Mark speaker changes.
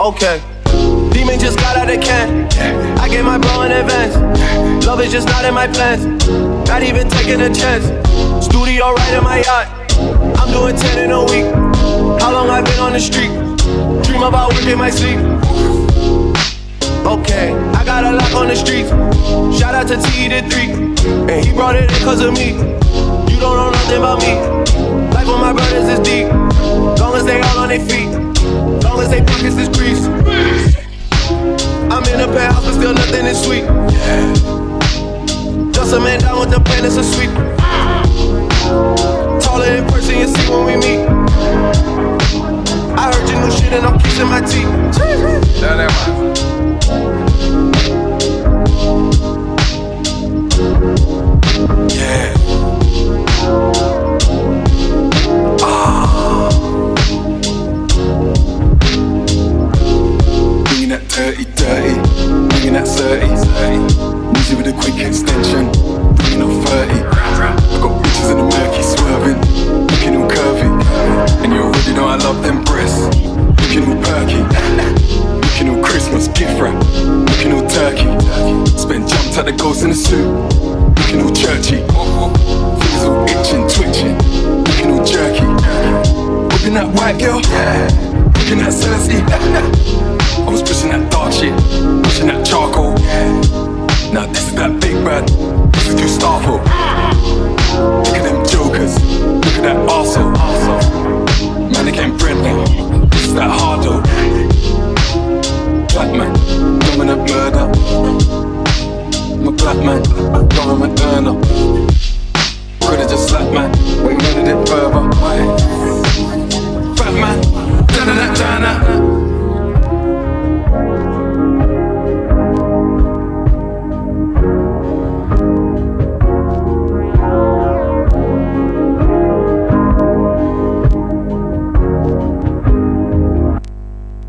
Speaker 1: Demon just got out of can. I get my bro in advance. Love is just not in my plans. Not even taking a chance. Studio right in my yacht. I'm doing 10 in a week. How long I've been on the street? Dream about working my sleep. Okay, I got a lock on the streets. Shout out to T the 3. And he brought it in cause of me. You don't know nothing about me. Life with my brothers is deep. Long as they all on their feet. Penthouse, but still nothing is sweet. Just a man down with the plan, it's a sweep. Taller in person, you see when we meet. I heard your new shit and I'm kissing my teeth.
Speaker 2: Yeah. Ah. Bringing that dirty, dirty, that 30, 30. Music with a quick extension, bringing on 30. I got bitches in the murky swerving, looking all curvy. And you already know I love them breasts, looking all perky. Looking all Christmas gift wrap, looking all turkey. Spent jumped at the ghost in the suit, looking all churchy. Fingers all itching, twitching, looking all jerky. Whipping that white girl, pushing that Cersei. I was pushing that dark shit, pushing that charcoal. Now this is that big man, this is Gustavo. Look at them jokers, look at that arsehole. Man, they came friendly. this is that hard though. Black man, dominant murder. I'm a black man, government earner. Could've just slapped man, we needed it further. Wait.